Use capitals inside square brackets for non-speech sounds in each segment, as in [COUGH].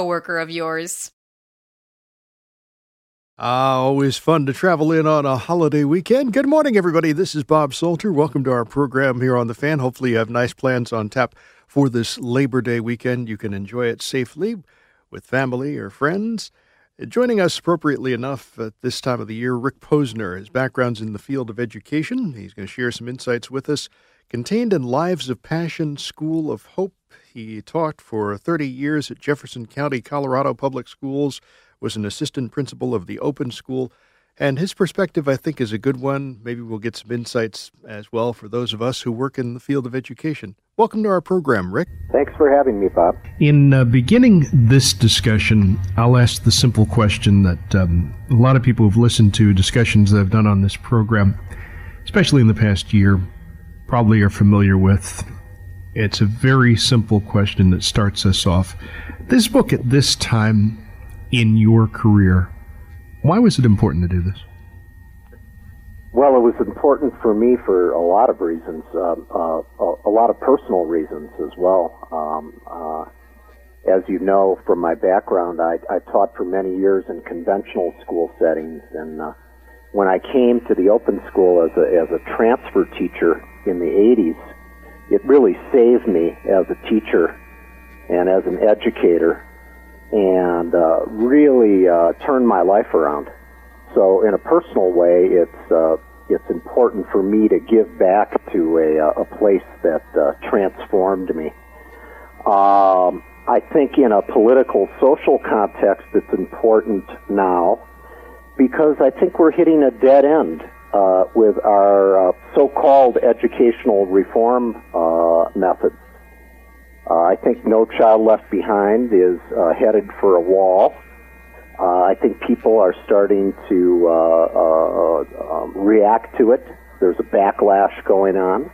coworker of yours. Ah, always fun to travel in on a holiday weekend. Good morning, everybody. This is Bob Salter. Welcome to our program here on The Fan. Hopefully, you have nice plans on tap for this Labor Day weekend. You can enjoy it safely with family or friends. Joining us appropriately enough at this time of the year, Rick Posner. His background's in the field of education. He's going to share some insights with us contained in Lives of Passion School of Hope he taught for 30 years at Jefferson County, Colorado Public Schools, was an assistant principal of the Open School, and his perspective, I think, is a good one. Maybe we'll get some insights as well for those of us who work in the field of education. Welcome to our program, Rick. Thanks for having me, Bob. In uh, beginning this discussion, I'll ask the simple question that um, a lot of people who've listened to discussions that I've done on this program, especially in the past year, probably are familiar with. It's a very simple question that starts us off. This book at this time in your career, why was it important to do this? Well, it was important for me for a lot of reasons, um, uh, a, lot of personal reasons as well. Um, uh, as you know from my background, I, I, taught for many years in conventional school settings, and uh, when I came to the open school as a, as a transfer teacher in the 80s, it really saved me as a teacher and as an educator and uh, really uh, turned my life around. So, in a personal way, it's uh, it's important for me to give back to a, uh, a place that uh, transformed me. Um, I think in a political, social context, it's important now because I think we're hitting a dead end uh, with our uh, so-called educational reform uh, methods. Uh, I think No Child Left Behind is uh, headed for a wall. Uh, I think people are starting to um, react to it. There's a backlash going on.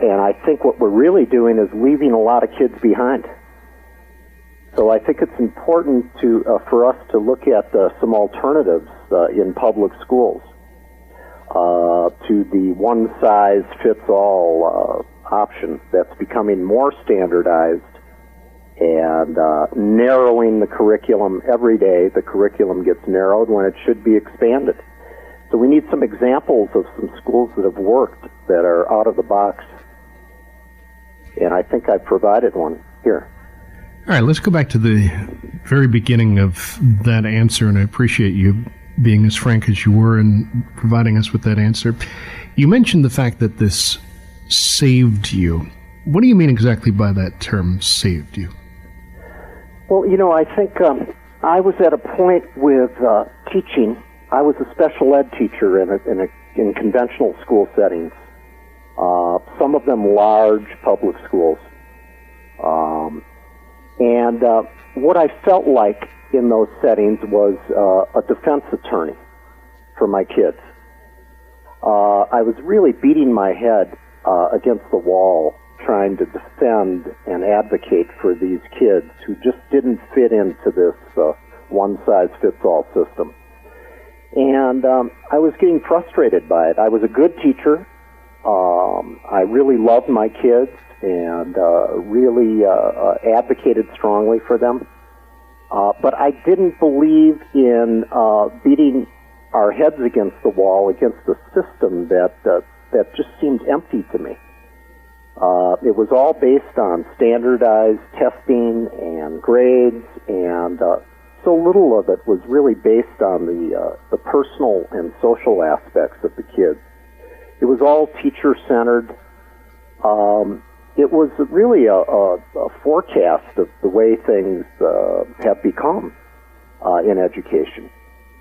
and I think what we're really doing is leaving a lot of kids behind. So I think it's important to for us to look at some alternatives uh, in public schools uh, to the one size fits all uh, option that's becoming more standardized and uh, narrowing the curriculum every day. The curriculum gets narrowed when it should be expanded. So we need some examples of some schools that have worked that are out of the box. And I think I've provided one here. All right, let's go back to the very beginning of that answer, and I appreciate you being as frank as you were and providing us with that answer. You mentioned the fact that this saved you. What do you mean exactly by that term, saved you? Well, you know, I think um, I was at a point with uh, teaching. I was a special ed teacher in, a, in, a, in conventional school settings, uh, some of them large public schools. Um, and uh, what I felt like in those settings was uh, a defense attorney for my kids. Uh, I was really beating my head uh, against the wall trying to defend and advocate for these kids who just didn't fit into this uh, one size fits all system. And um, I was getting frustrated by it. I was a good teacher. Um, I really loved my kids and uh, really uh, uh, advocated strongly for them. Uh, but I didn't believe in uh, beating our heads against the wall against a system that uh, that just seemed empty to me. Uh, it was all based on standardized testing and grades, and uh, so little of it was really based on the uh, the personal and social aspects of the kids. It was all teacher centered. Um, it was really a, a, a forecast of the way things uh, have become uh, in education.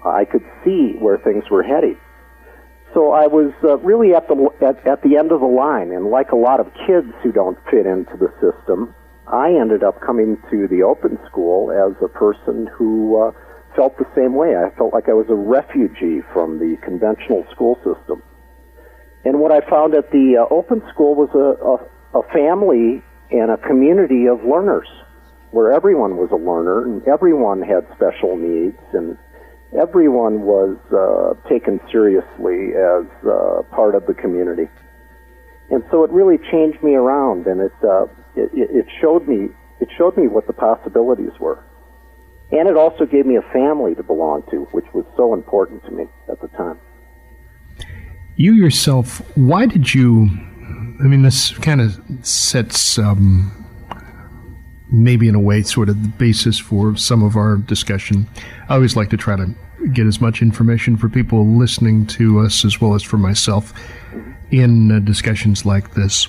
I could see where things were heading. So I was uh, really at the at, at the end of the line, and like a lot of kids who don't fit into the system, I ended up coming to the open school as a person who uh, felt the same way. I felt like I was a refugee from the conventional school system. And what I found at the uh, open school was a, a, family and a community of learners where everyone was a learner and everyone had special needs and everyone was uh, taken seriously as uh, part of the community. And so it really changed me around, and it, uh, it it showed me it showed me what the possibilities were, and it also gave me a family to belong to, which was so important to me at the time. You yourself, why did you? I mean, this kind of sets um, maybe in a way sort of the basis for some of our discussion. I always like to try to get as much information for people listening to us as well as for myself in uh, discussions like this.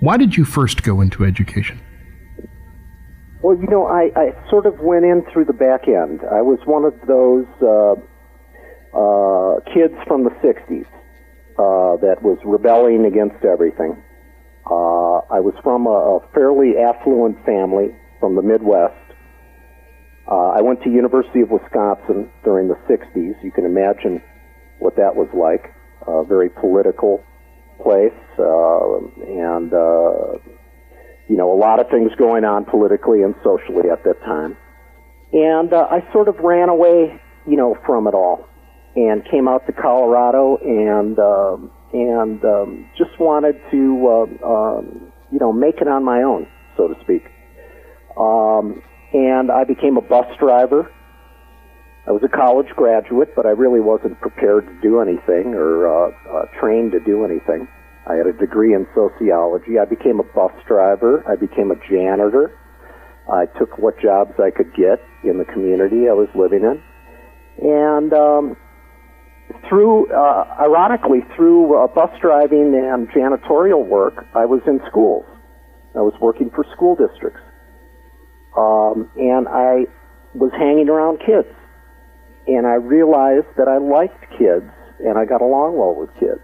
Why did you first go into education? Well, you know, I, I sort of went in through the back end. I was one of those uh, uh, kids from the 60s uh, that was rebelling against everything. Uh, I was from a, a fairly affluent family from the Midwest. Uh, I went to University of Wisconsin during the 60s. You can imagine what that was like. A very political place, uh, and uh, you know a lot of things going on politically and socially at that time. And uh, I sort of ran away, you know, from it all, and came out to Colorado and um, and um, just wanted to, uh, um, you know, make it on my own, so to speak. Um, and I became a bus driver I was a college graduate, but I really wasn't prepared to do anything or uh, uh, trained to do anything. I had a degree in sociology. I became a bus driver. I became a janitor. I took what jobs I could get in the community I was living in. And um, through, uh, ironically, through uh, bus driving and janitorial work, I was in schools. I was working for school districts. Um, and I was hanging around kids and I realized that I liked kids and I got along well with kids.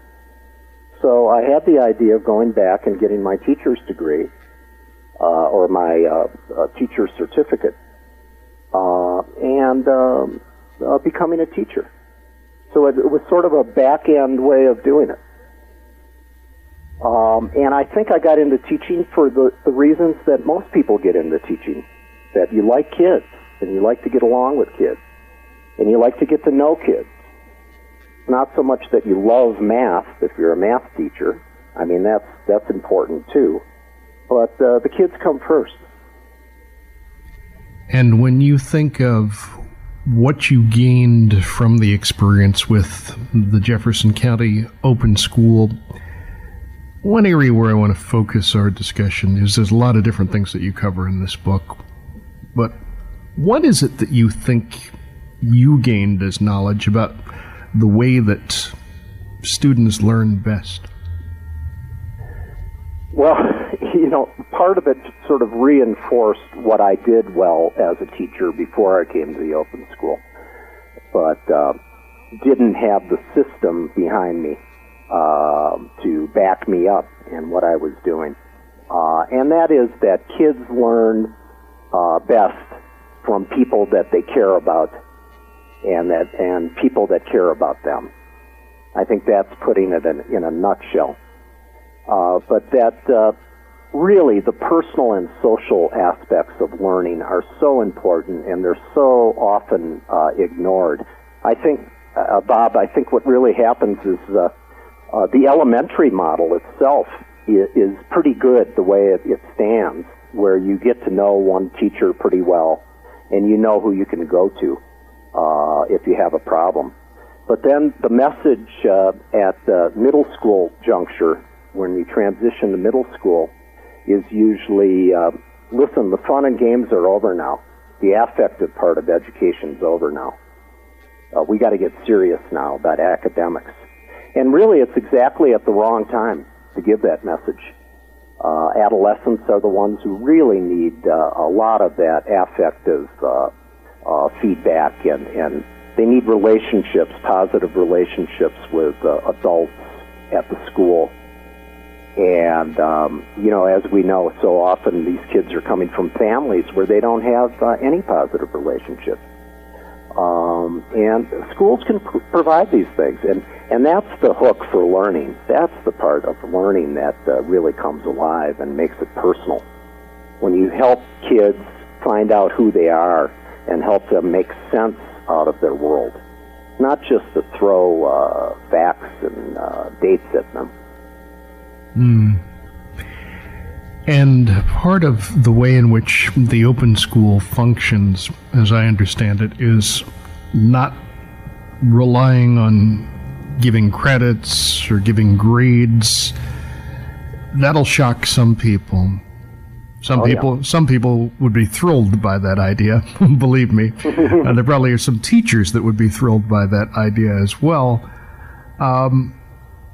So I had the idea of going back and getting my teacher's degree uh, or my uh, uh, teacher's certificate uh, and um, uh, becoming a teacher. So it, it, was sort of a back end way of doing it. Um, and I think I got into teaching for the, the reasons that most people get into teaching that you like kids and you like to get along with kids and you like to get to know kids. Not so much that you love math if you're a math teacher. I mean, that's, that's important too. But uh, the kids come first. And when you think of what you gained from the experience with the Jefferson County Open School, one area where I want to focus our discussion is there's a lot of different things that you cover in this book. But what is it that you think you gained as knowledge about the way that students learn best? Well, [LAUGHS] you know, part of it sort of reinforced what I did well as a teacher before I came to the open school, but uh, didn't have the system behind me uh, to back me up in what I was doing. Uh, and that is that kids learn uh, best from people that they care about and that and people that care about them. I think that's putting it in, in a nutshell. Uh, but that uh, really the personal and social aspects of learning are so important, and they're so often uh, ignored. I think, uh, Bob, I think what really happens is uh, uh, the elementary model itself is, pretty good the way it, it stands, where you get to know one teacher pretty well, and you know who you can go to uh, if you have a problem. But then the message uh, at the middle school juncture, when you transition to middle school, is usually uh, listen, the fun and games are over now. The affective part of education is over now. Uh, we got to get serious now about academics. And really, it's exactly at the wrong time to give that message. Uh, adolescents are the ones who really need uh, a lot of that affective uh, uh, feedback and, and they need relationships, positive relationships with uh, adults at the school. And, um, you know, as we know, so often these kids are coming from families where they don't have uh, any positive relationships. Um, and schools can pr- provide these things. And, and that's the hook for learning. That's the part of learning that uh, really comes alive and makes it personal. When you help kids find out who they are and help them make sense out of their world, not just to throw uh, facts and uh, dates at them. Mm. And part of the way in which the open school functions, as I understand it, is not relying on giving credits or giving grades. That'll shock some people. Some oh, people, yeah. some people would be thrilled by that idea. [LAUGHS] believe me, and [LAUGHS] there probably are some teachers that would be thrilled by that idea as well. Um,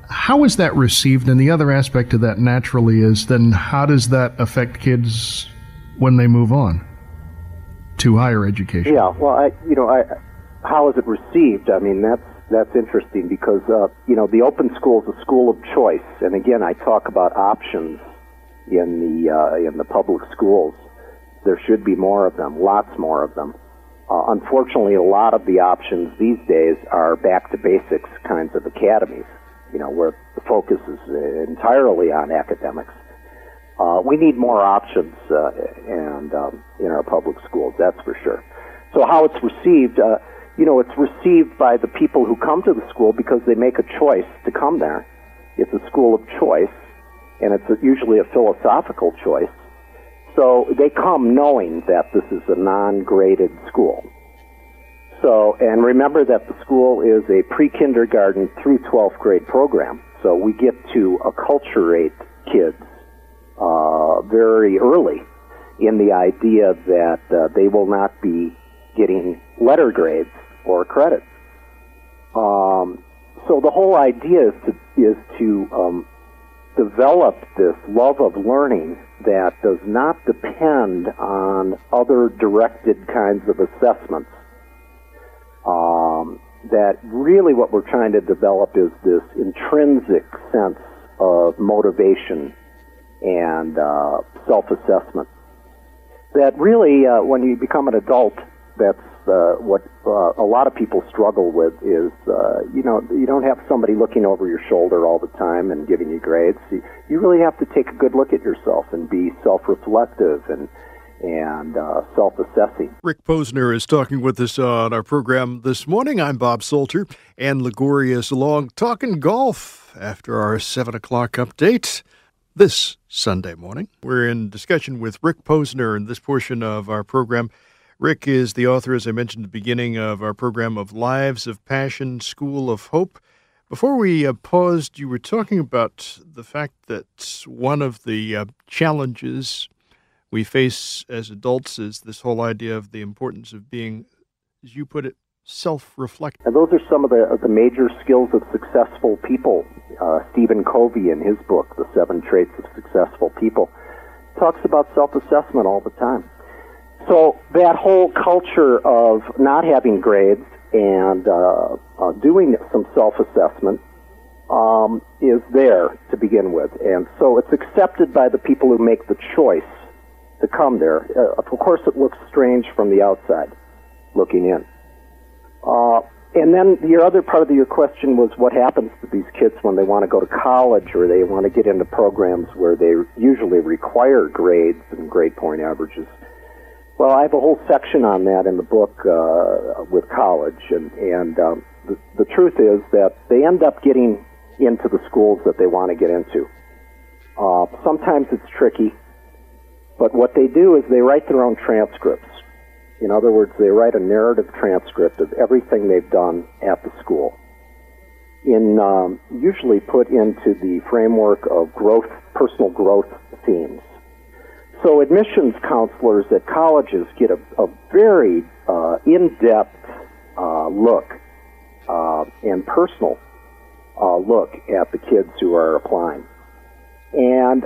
how is that received? And the other aspect of that naturally is then how does that affect kids when they move on to higher education? Yeah, well, I, you know, I, how is it received? I mean, that's that's interesting because uh, you know the open school is a school of choice, and again, I talk about options in the uh, in the public schools. There should be more of them, lots more of them. Uh, unfortunately, a lot of the options these days are back to basics kinds of academies. You know, where the focus is entirely on academics. Uh, we need more options, uh, and um, in our public schools, that's for sure. So, how it's received, uh, you know, it's received by the people who come to the school because they make a choice to come there. It's a school of choice, and it's usually a philosophical choice. So they come knowing that this is a non-graded school. So, and remember that the school is a pre-kindergarten through 12th grade program. So we get to acculturate kids uh, very early in the idea that uh, they will not be getting letter grades or credits. Um, so the whole idea is to is to um, develop this love of learning that does not depend on other directed kinds of assessments. Um, that really what we're trying to develop is this intrinsic sense of motivation and uh, self-assessment. That really, uh, when you become an adult, that's uh, what uh, a lot of people struggle with is uh, you know you don't have somebody looking over your shoulder all the time and giving you grades. You, you really have to take a good look at yourself and be self-reflective and and uh, self-assessing. Rick Posner is talking with us on our program this morning. I'm Bob Salter, Ann Liguori is along talking golf after our seven o'clock update. This Sunday morning, we're in discussion with Rick Posner in this portion of our program Rick is the author, as I mentioned at the beginning of our program, of Lives of Passion, School of Hope. Before we uh, paused, you were talking about the fact that one of the uh, challenges we face as adults is this whole idea of the importance of being, as you put it, self-reflective. And those are some of the, of the major skills of successful people. Uh, Stephen Covey, in his book, The Seven Traits of Successful People, talks about self-assessment all the time. So that whole culture of not having grades and uh, uh, doing some self-assessment um, is there to begin with, and so it's accepted by the people who make the choice to come there. Uh, of course, it looks strange from the outside, looking in. Uh, and then your other part of your question was what happens to these kids when they want to go to college or they want to get into programs where they usually require grades and grade point averages. Well, I have a whole section on that in the book uh, with college, and and um, the, the truth is that they end up getting into the schools that they want to get into. Uh, sometimes it's tricky, but what they do is they write their own transcripts. In other words, they write a narrative transcript of everything they've done at the school. In um, usually put into the framework of growth, personal growth themes. So admissions counselors at colleges get a, a very uh, in-depth uh, look uh, and personal uh, look at the kids who are applying. And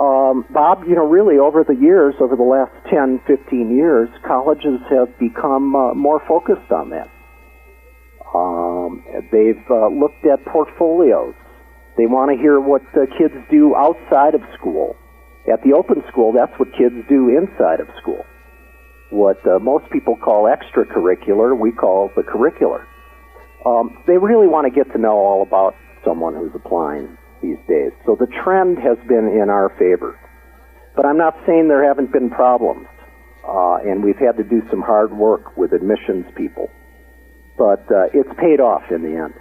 um, Bob, you know, really over the years, over the last 10, 15 years, colleges have become uh, more focused on that. Um, they've uh, looked at portfolios They want to hear what kids do outside of school. At the open school, that's what kids do inside of school. What uh, most people call extracurricular, we call the curricular. Um, they really want to get to know all about someone who's applying these days. So the trend has been in our favor. But I'm not saying there haven't been problems. Uh, and we've had to do some hard work with admissions people. But uh, it's paid off in the end.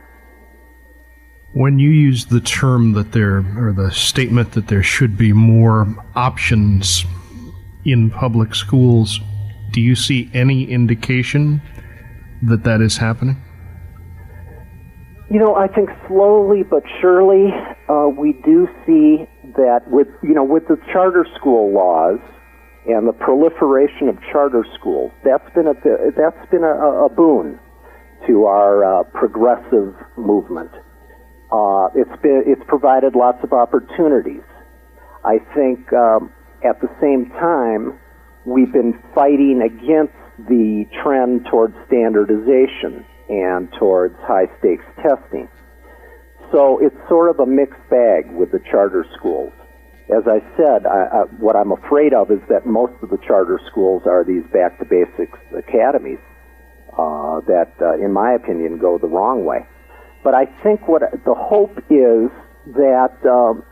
When you use the term that there, or the statement that there should be more options in public schools, do you see any indication that that is happening? You know, I think slowly but surely uh, we do see that with you know with the charter school laws and the proliferation of charter schools, that's been a that's been a, a boon to our uh, progressive movement. Uh, it's been it's provided lots of opportunities. I think um, at the same time we've been fighting against the trend towards standardization and towards high stakes testing. So it's sort of a mixed bag with the charter schools. As I said, I, I, what I'm afraid of is that most of the charter schools are these back to basics academies uh, that, uh, in my opinion, go the wrong way. But I think what the hope is that um,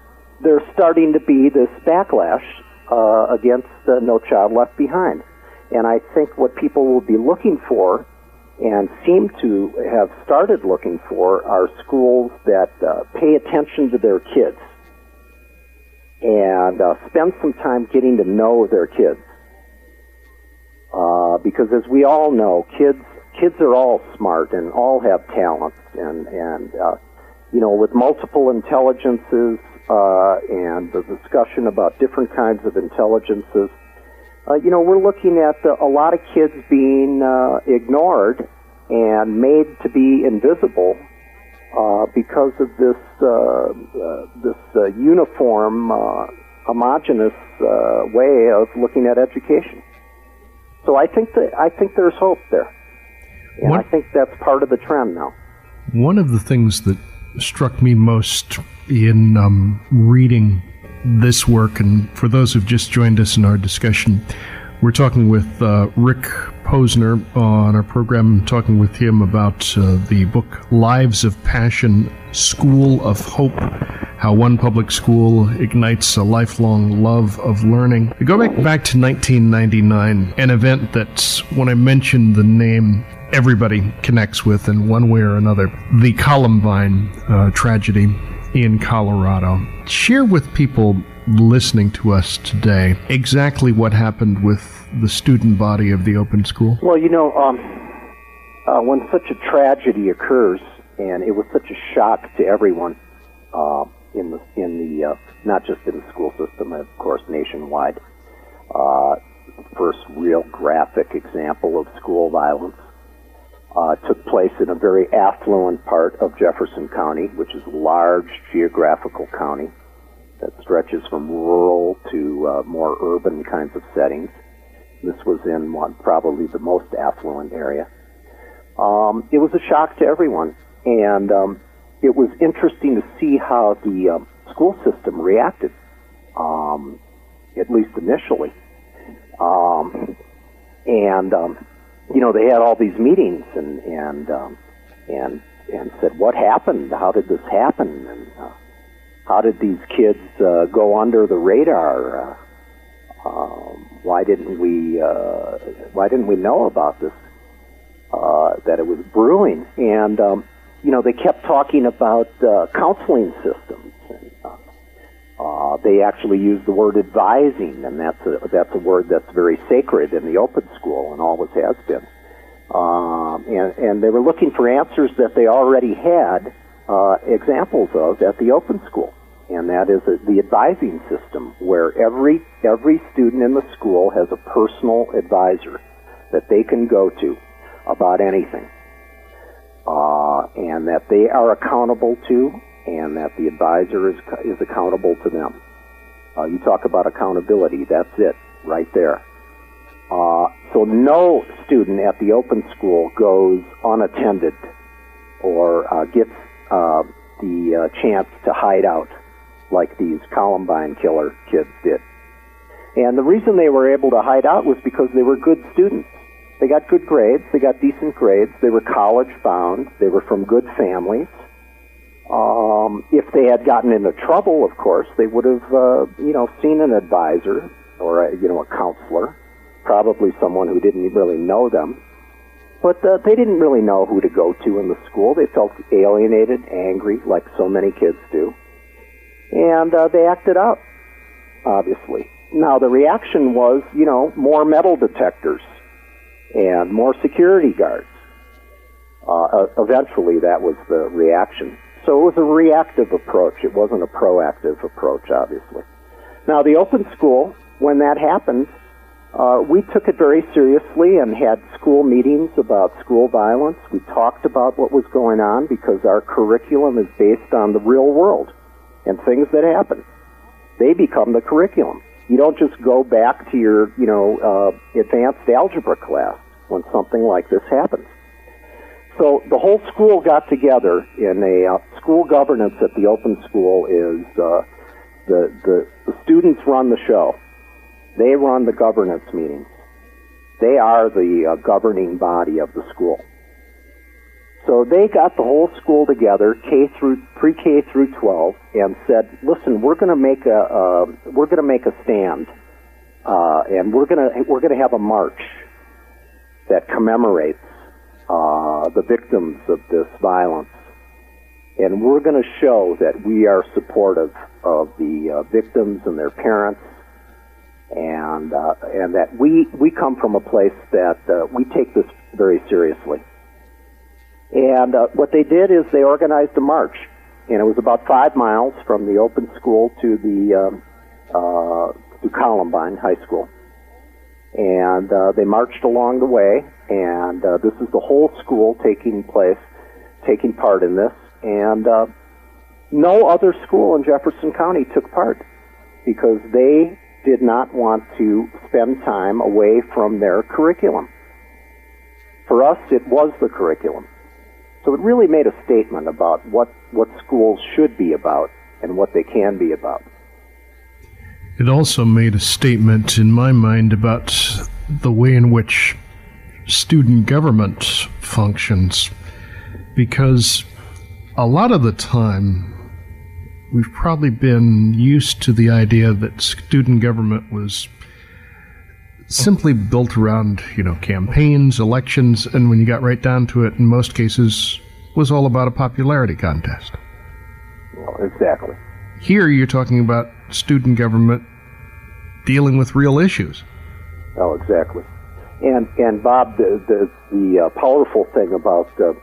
there's starting to be this backlash uh, against No Child Left Behind. And I think what people will be looking for and seem to have started looking for are schools that uh, pay attention to their kids and uh, spend some time getting to know their kids. Uh, because as we all know, kids kids are all smart and all have talents, and and uh, you know with multiple intelligences uh, and the discussion about different kinds of intelligences uh, you know, we're looking at the, a lot of kids being uh, ignored and made to be invisible uh, because of this uh, uh, this uh, uniform, homogenous way of looking at education. So I think that I think there's hope there, and what, I think that's part of the trend now. One of the things that struck me most in um, reading this work. And for those who've just joined us in our discussion, we're talking with uh, Rick Posner on our program, talking with him about uh, the book Lives of Passion School of Hope How One Public School Ignites a Lifelong Love of Learning. We go back, back to 1999, an event that, when I mention the name, everybody connects with in one way or another the Columbine uh, tragedy in Colorado. Share with people listening to us today exactly what happened with the student body of the open school. Well, you know, um, uh, when such a tragedy occurs, and it was such a shock to everyone uh, in the in the uh, not just in the school system, of course, nationwide. Uh, first real graphic example of school violence uh, took place in a very affluent part of Jefferson County, which is a large geographical county that stretches from rural to uh, more urban kinds of settings. This was in one, probably the most affluent area. Um, it was a shock to everyone, and um, it was interesting to see how the uh, school system reacted, um, at least initially. Um, and um, you know, they had all these meetings and and um, and and said, "What happened? How did this happen? And uh, how did these kids uh, go under the radar? Uh, um, why didn't we uh, Why didn't we know about this? Uh, that it was brewing?" And um, you know, they kept talking about uh, counseling systems. Uh, they actually use the word advising, and that's a, that's a word that's very sacred in the open school and always has been. Um, and, and they were looking for answers that they already had uh, examples of at the open school, and that is a, the advising system, where every every student in the school has a personal advisor that they can go to about anything, uh, and that they are accountable to, and that the advisor is, is accountable to them. Uh, you talk about accountability, that's it, right there. Uh, so no student at the open school goes unattended or uh, gets uh, the uh, chance to hide out like these Columbine killer kids did. And the reason they were able to hide out was because they were good students. They got good grades, they got decent grades, they were college bound, they were from good families. Um, if they had gotten into trouble, of course, they would have, uh, you know, seen an advisor or, a, you know, a counselor, probably someone who didn't really know them. But uh, they didn't really know who to go to in the school. They felt alienated, angry, like so many kids do. And uh, they acted out, obviously. Now, the reaction was, you know, more metal detectors and more security guards. Uh, eventually, that was the reaction. So it was a reactive approach. It wasn't a proactive approach, obviously. Now, the open school, when that happened, uh, we took it very seriously and had school meetings about school violence. We talked about what was going on because our curriculum is based on the real world and things that happen. They become the curriculum. You don't just go back to your, you know, uh, advanced algebra class when something like this happens. So the whole school got together in a uh, school governance at the open school is uh, the, the the students run the show they run the governance meetings. They are the uh, governing body of the school. So they got the whole school together, K through pre-K through 12, and said, "Listen, we're going to make a uh, we're going to make a stand, uh, and we're going to we're going to have a march that commemorates uh, the victims of this violence, and we're going to show that we are supportive of the uh, victims and their parents, and uh, and that we we come from a place that uh, we take this very seriously. And uh, what they did is they organized a march, and it was about five miles from the open school to the um, uh, to Columbine High School, and uh, they marched along the way. And this is the whole school taking place, taking part in this, and uh, no other school in Jefferson County took part because they did not want to spend time away from their curriculum. For us, it was the curriculum. So it really made a statement about what, what schools should be about and what they can be about. It also made a statement in my mind about the way in which student government functions, because a lot of the time we've probably been used to the idea that student government was simply built around, you know, campaigns, elections, and when you got right down to it, in most cases, was all about a popularity contest. Well, exactly. Here you're talking about student government dealing with real issues. Oh, exactly. And and Bob, the the, the uh, powerful thing about uh,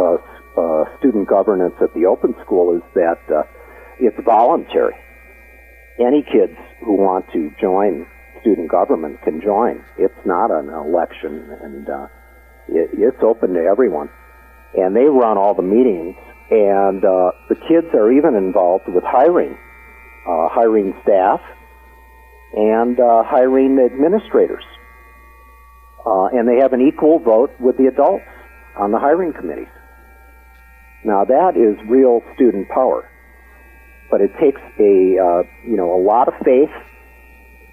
uh, uh student governance at the open school is that uh, it's voluntary. Any kids who want to join student government can join. It's not an election, and uh, it, it's open to everyone. And they run all the meetings, and uh, the kids are even involved with hiring, uh, hiring staff, and uh, hiring administrators. Uh, and they have an equal vote with the adults on the hiring committees. Now that is real student power but it takes a uh, you know a lot of faith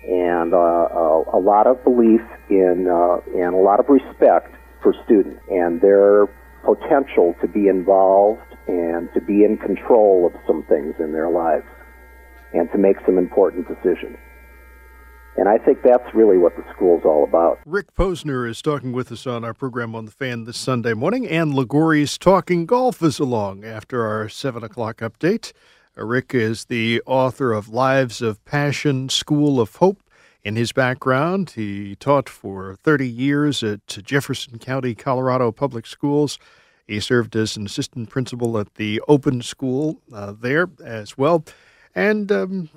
and uh, a, a, lot of belief in uh, and a lot of respect for students and their potential to be involved and to be in control of some things in their lives and to make some important decisions. And I think that's really what the school's all about. Rick Posner is talking with us on our program on the fan this Sunday morning, Ann Liguori's Talking Golf is along after our 7 o'clock update. Rick is the author of Lives of Passion, School of Hope. In his background, he taught for 30 years at Jefferson County, Colorado Public Schools. He served as an assistant principal at the Open School uh, there as well. And um,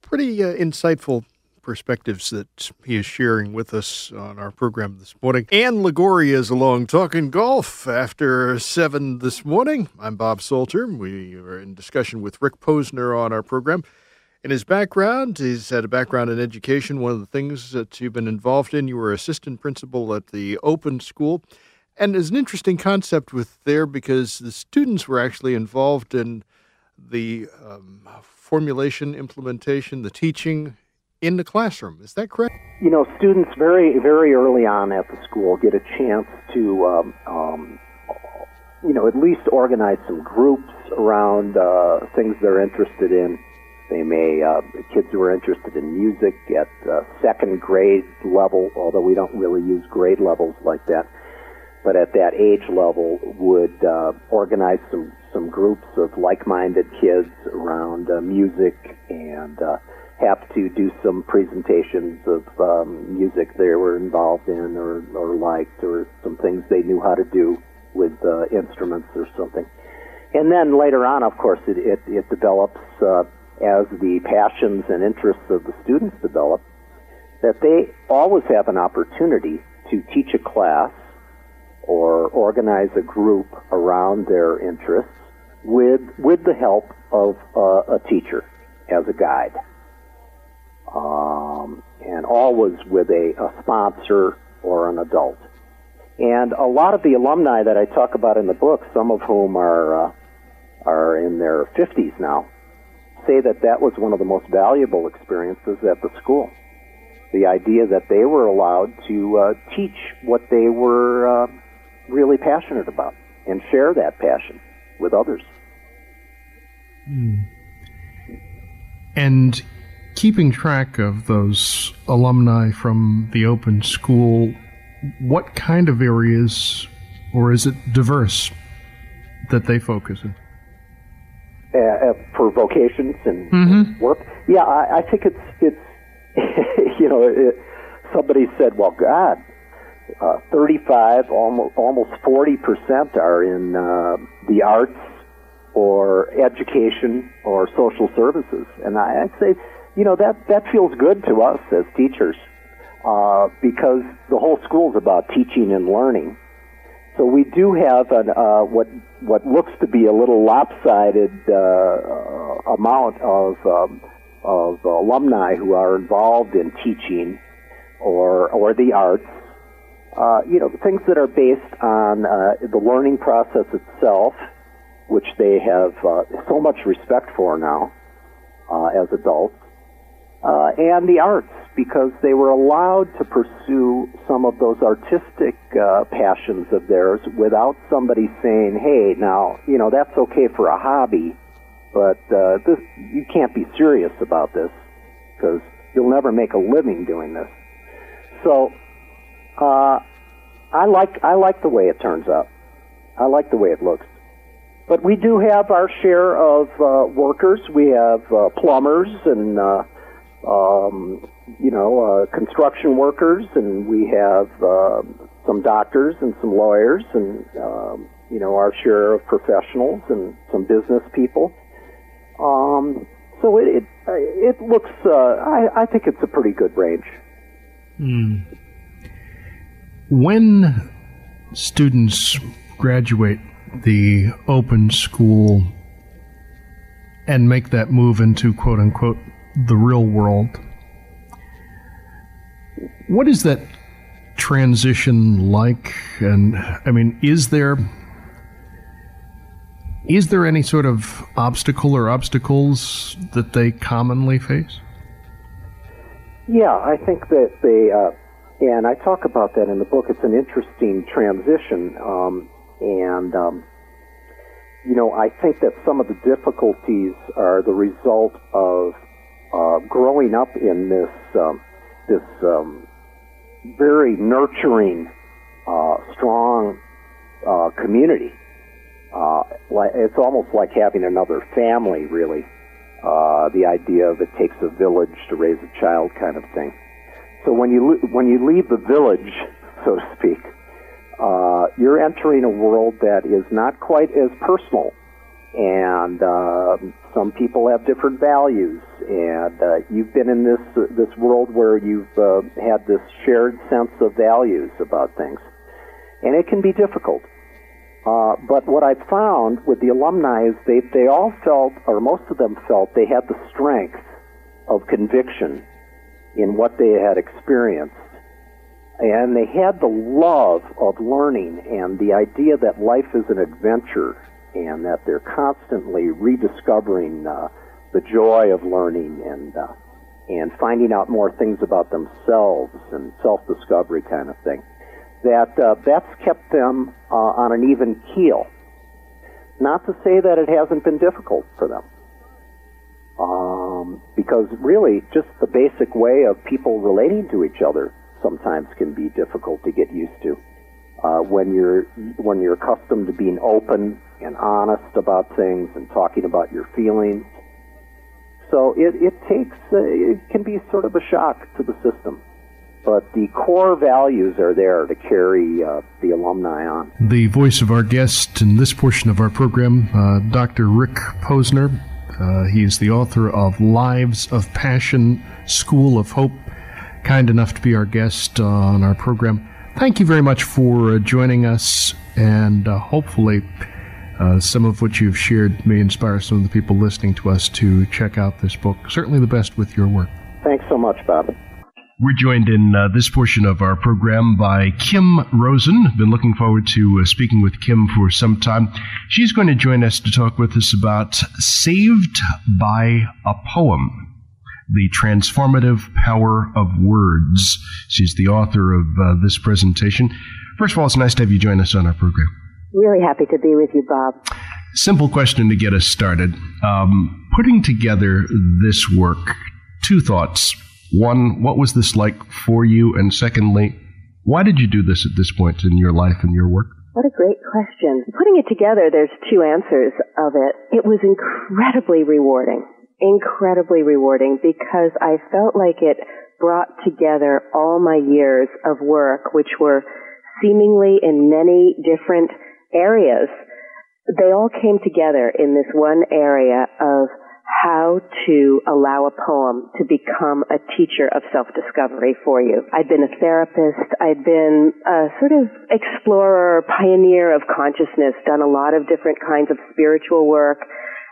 pretty uh, insightful perspectives that he is sharing with us on our program this morning. Ann Liguori is along talking golf after 7 this morning. I'm Bob Salter. We are in discussion with Rick Posner on our program. In his background, he's had a background in education. One of the things that you've been involved in, you were assistant principal at the Open School. And there's an interesting concept with there because the students were actually involved in the um, formulation, implementation, the teaching in the classroom. Is that correct? You know, students very, very early on at the school get a chance to, um, um, you know, at least organize some groups around uh, things they're interested in. They may, uh, kids who are interested in music at uh, second grade level, although we don't really use grade levels like that, but at that age level would uh, organize some, some groups of like-minded kids around uh, music and uh, have to do some presentations of um, music they were involved in or, or liked or some things they knew how to do with uh, instruments or something. And then later on, of course, it, it, it develops uh, as the passions and interests of the students develop, that they always have an opportunity to teach a class or organize a group around their interests with, with the help of uh, a teacher as a guide. Um, and always with a, a sponsor or an adult. And a lot of the alumni that I talk about in the book, some of whom are uh, are in their 50s now, say that that was one of the most valuable experiences at the school. The idea that they were allowed to uh, teach what they were uh, really passionate about and share that passion with others. Mm. And keeping track of those alumni from the open school, what kind of areas, or is it diverse, that they focus in? Uh, uh, for vocations and mm-hmm. work. Yeah, I, I think it's it's [LAUGHS] you know it, somebody said, well, God, uh, 35, almost almost 40 percent are in uh, the arts or education or social services, and I, I'd say, you know, that that feels good to us as teachers uh, because the whole school is about teaching and learning. So we do have an, uh, what what looks to be a little lopsided uh, amount of um, of alumni who are involved in teaching or or the arts. Uh, you know, things that are based on uh, the learning process itself, which they have uh, so much respect for now uh, as adults, and the arts because they were allowed to pursue some of those artistic uh, passions of theirs without somebody saying, "Hey, now you know that's okay for a hobby, but uh, this you can't be serious about this because you'll never make a living doing this." So, uh, I like I like the way it turns out. I like the way it looks. But we do have our share of uh, workers. We have uh, plumbers and uh, um, you know, uh, construction workers, and we have uh, some doctors and some lawyers, and um, you know, our share of professionals and some business people. Um, so it it, it looks. Uh, I, I think it's a pretty good range. Mm. When students graduate the open school and make that move into quote unquote the real world. What is that transition like? And I mean, is there is there any sort of obstacle or obstacles that they commonly face? Yeah, I think that they, uh, and I talk about that in the book. It's an interesting transition, um, and um, you know, I think that some of the difficulties are the result of uh, growing up in this um, this um, very nurturing, uh, strong uh, community. Uh, it's almost like having another family, really. Uh, the idea of it takes a village to raise a child, kind of thing. So when you when you leave the village, [LAUGHS] so to speak, uh, you're entering a world that is not quite as personal and uh, some people have different values. And uh, you've been in this uh, this world where you've uh, had this shared sense of values about things, and it can be difficult. Uh, but what I found with the alumni is they they all felt, or most of them felt, they had the strength of conviction in what they had experienced, and they had the love of learning and the idea that life is an adventure and that they're constantly rediscovering uh, the joy of learning and uh, and finding out more things about themselves and self-discovery kind of thing. That uh, that's kept them uh, on an even keel. Not to say that it hasn't been difficult for them, um, because really, just the basic way of people relating to each other sometimes can be difficult to get used to. Uh, when you're when you're accustomed to being open and honest about things and talking about your feelings, so it it takes uh, it can be sort of a shock to the system. But the core values are there to carry uh, the alumni on. The voice of our guest in this portion of our program, uh, Dr. Rick Posner. Uh, he is the author of Lives of Passion, School of Hope, kind enough to be our guest uh, on our program. Thank you very much for uh, joining us, and hopefully, uh, some of what you've shared may inspire some of the people listening to us to check out this book. Certainly the best with your work. Thanks so much, Bob. We're joined in uh, this portion of our program by Kim Rosen. Been looking forward to uh, speaking with Kim for some time. She's going to join us to talk with us about Saved by a Poem the transformative power of words. She's the author of uh, this presentation. First of all, it's nice to have you join us on our program. Really happy to be with you, Bob. Simple question to get us started. Um, putting together this work, two thoughts. One, what was this like for you? And secondly, why did you do this at this point in your life and your work? What a great question. Putting it together, there's two answers of it. It was incredibly rewarding incredibly rewarding because I felt like it brought together all my years of work, which were seemingly in many different areas. They all came together in this one area of how to allow a poem to become a teacher of self-discovery for you. I'd been a therapist. I'd been a sort of explorer, pioneer of consciousness, done a lot of different kinds of spiritual work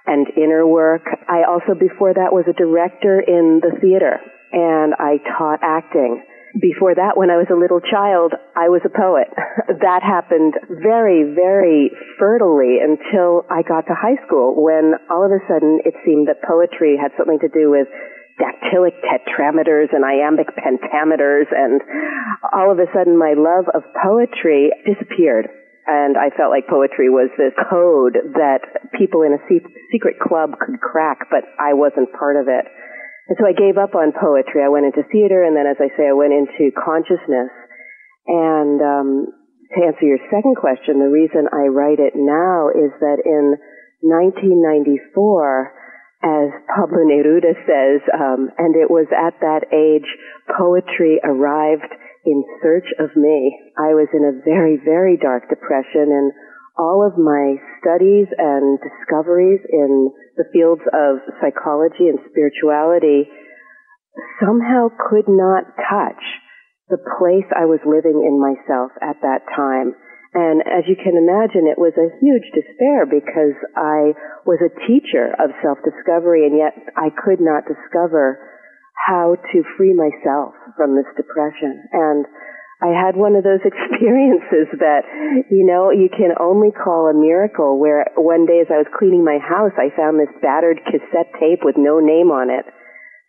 and inner work. I also, before that, was a director in the theater and I taught acting. Before that, when I was a little child, I was a poet. [LAUGHS] that happened very, very fertilely until I got to high school when all of a sudden it seemed that poetry had something to do with dactylic tetrameters and iambic pentameters and all of a sudden my love of poetry disappeared and I felt like poetry was this code that people in a secret club could crack, but I wasn't part of it. And so I gave up on poetry. I went into theater, and then, as I say, I went into consciousness. And um, to answer your second question, the reason I write it now is that in 1994, as Pablo Neruda says, um, and it was at that age poetry arrived in search of me. I was in a very, very dark depression and all of my studies and discoveries in the fields of psychology and spirituality somehow could not touch the place I was living in myself at that time. And as you can imagine, it was a huge despair because I was a teacher of self-discovery and yet I could not discover how to free myself from this depression. And I had one of those [LAUGHS] experiences that, you know, you can only call a miracle where one day as I was cleaning my house, I found this battered cassette tape with no name on it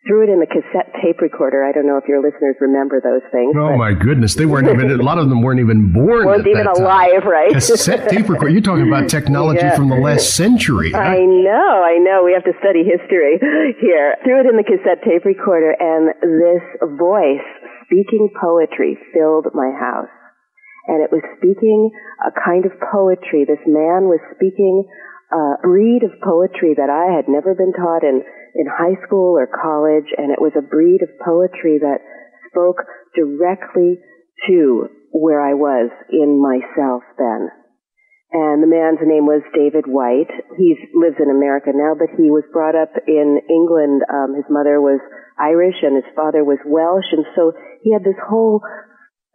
threw it in the cassette tape recorder. I don't know if your listeners remember those things. Oh my goodness, they weren't even. A lot of them weren't even born. weren't even alive, right? Cassette tape recorder. You're talking about technology yeah. from the last century. Huh? I know, I know. We have to study history here. Threw it in the cassette tape recorder, and this voice speaking poetry filled my house. And it was speaking a kind of poetry. This man was speaking a breed of poetry that I had never been taught in in high school or college, and it was a breed of poetry that spoke directly to where I was in myself then. And the man's name was David Whyte. He lives in America now, but he was brought up in England. Um, his mother was Irish and his father was Welsh, and so he had this whole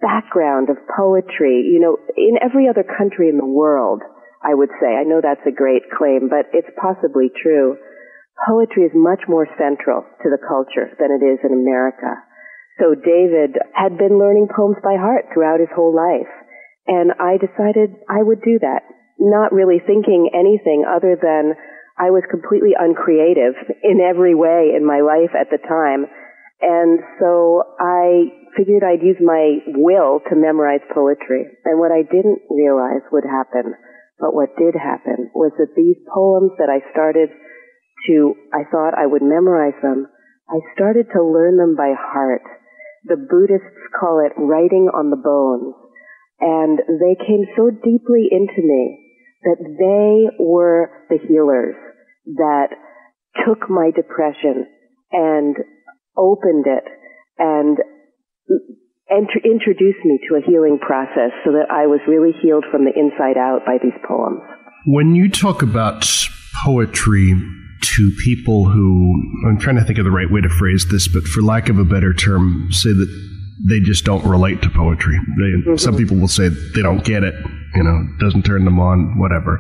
background of poetry. You know, in every other country in the world, I would say. I know that's a great claim, but it's possibly true poetry is much more central to the culture than it is in America. So David had been learning poems by heart throughout his whole life. And I decided I would do that, not really thinking anything other than I was completely uncreative in every way in my life at the time. And so I figured I'd use my will to memorize poetry. And what I didn't realize would happen, but what did happen, was that these poems that I started to, I thought I would memorize them, I started to learn them by heart. The Buddhists call it writing on the bones. And they came so deeply into me that they were the healers that took my depression and opened it and ent- introduced me to a healing process so that I was really healed from the inside out by these poems. When you talk about poetry to people who, I'm trying to think of the right way to phrase this, but for lack of a better term, say that they just don't relate to poetry. They, mm-hmm. Some people will say they don't get it, you know, doesn't turn them on, whatever.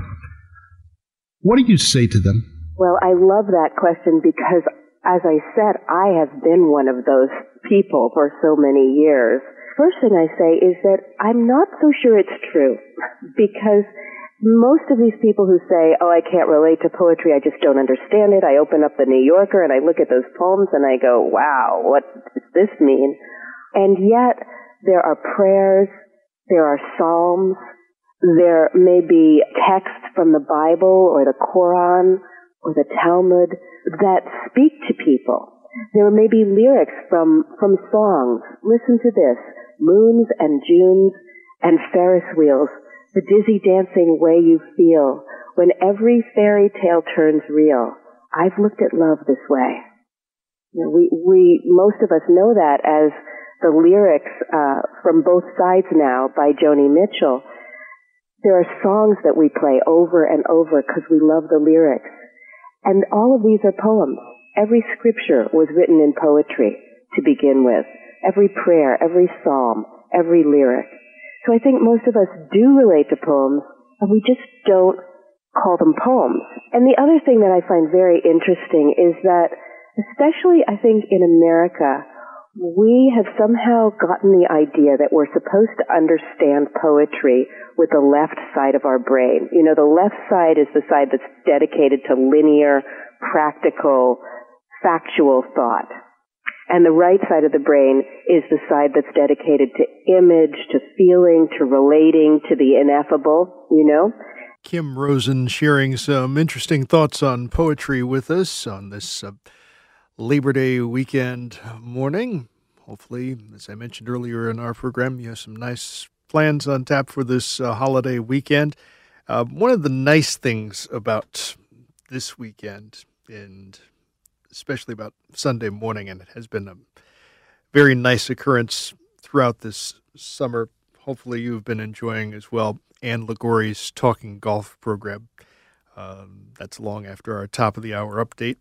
What do you say to them? Well, I love that question because, as I said, I have been one of those people for so many years. First thing I say is that I'm not so sure it's true because most of these people who say, oh, I can't relate to poetry, I just don't understand it, I open up the New Yorker and I look at those poems and I go, wow, what does this mean? And yet, there are prayers, there are psalms, there may be texts from the Bible or the Quran or the Talmud that speak to people. There may be lyrics from, from songs. Listen to this. Moons and Junes and Ferris wheels, the dizzy dancing way you feel when every fairy tale turns real. I've looked at love this way. You know, we, we, most of us know that as the lyrics uh, from both sides now by Joni Mitchell. There are songs that we play over and over because we love the lyrics. And all of these are poems. Every scripture was written in poetry to begin with. Every prayer, every psalm, every lyric. So I think most of us do relate to poems, and we just don't call them poems. And the other thing that I find very interesting is that, especially I think in America, we have somehow gotten the idea that we're supposed to understand poetry with the left side of our brain. You know, the left side is the side that's dedicated to linear, practical, factual thought. And the right side of the brain is the side that's dedicated to image, to feeling, to relating, to the ineffable, you know? Kim Rosen sharing some interesting thoughts on poetry with us on this uh, Labor Day weekend morning. Hopefully, as I mentioned earlier in our program, you have some nice plans on tap for this uh, holiday weekend. Uh, one of the nice things about this weekend, and especially about Sunday morning, and it has been a very nice occurrence throughout this summer. Hopefully, you've been enjoying as well Ann Liguori's Talking Golf program. Um, that's long after our top of the hour update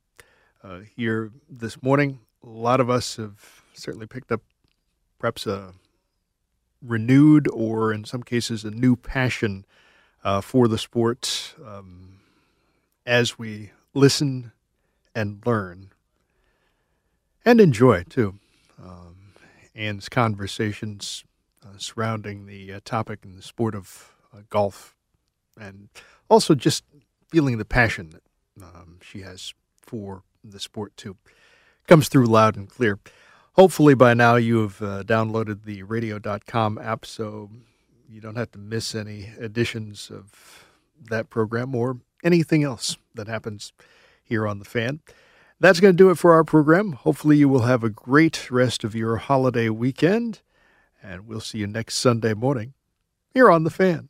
uh, here this morning. A lot of us have certainly picked up perhaps a renewed or, in some cases, a new passion uh, for the sport um, as we listen and learn and enjoy, too. Um, Ann's conversations uh, surrounding the uh, topic and the sport of uh, golf, and also just feeling the passion that um, she has for the sport too. Comes through loud and clear. Hopefully, by now you have uh, downloaded the radio.com app so you don't have to miss any editions of that program or anything else that happens here on The Fan. That's going to do it for our program. Hopefully, you will have a great rest of your holiday weekend, and we'll see you next Sunday morning here on The Fan.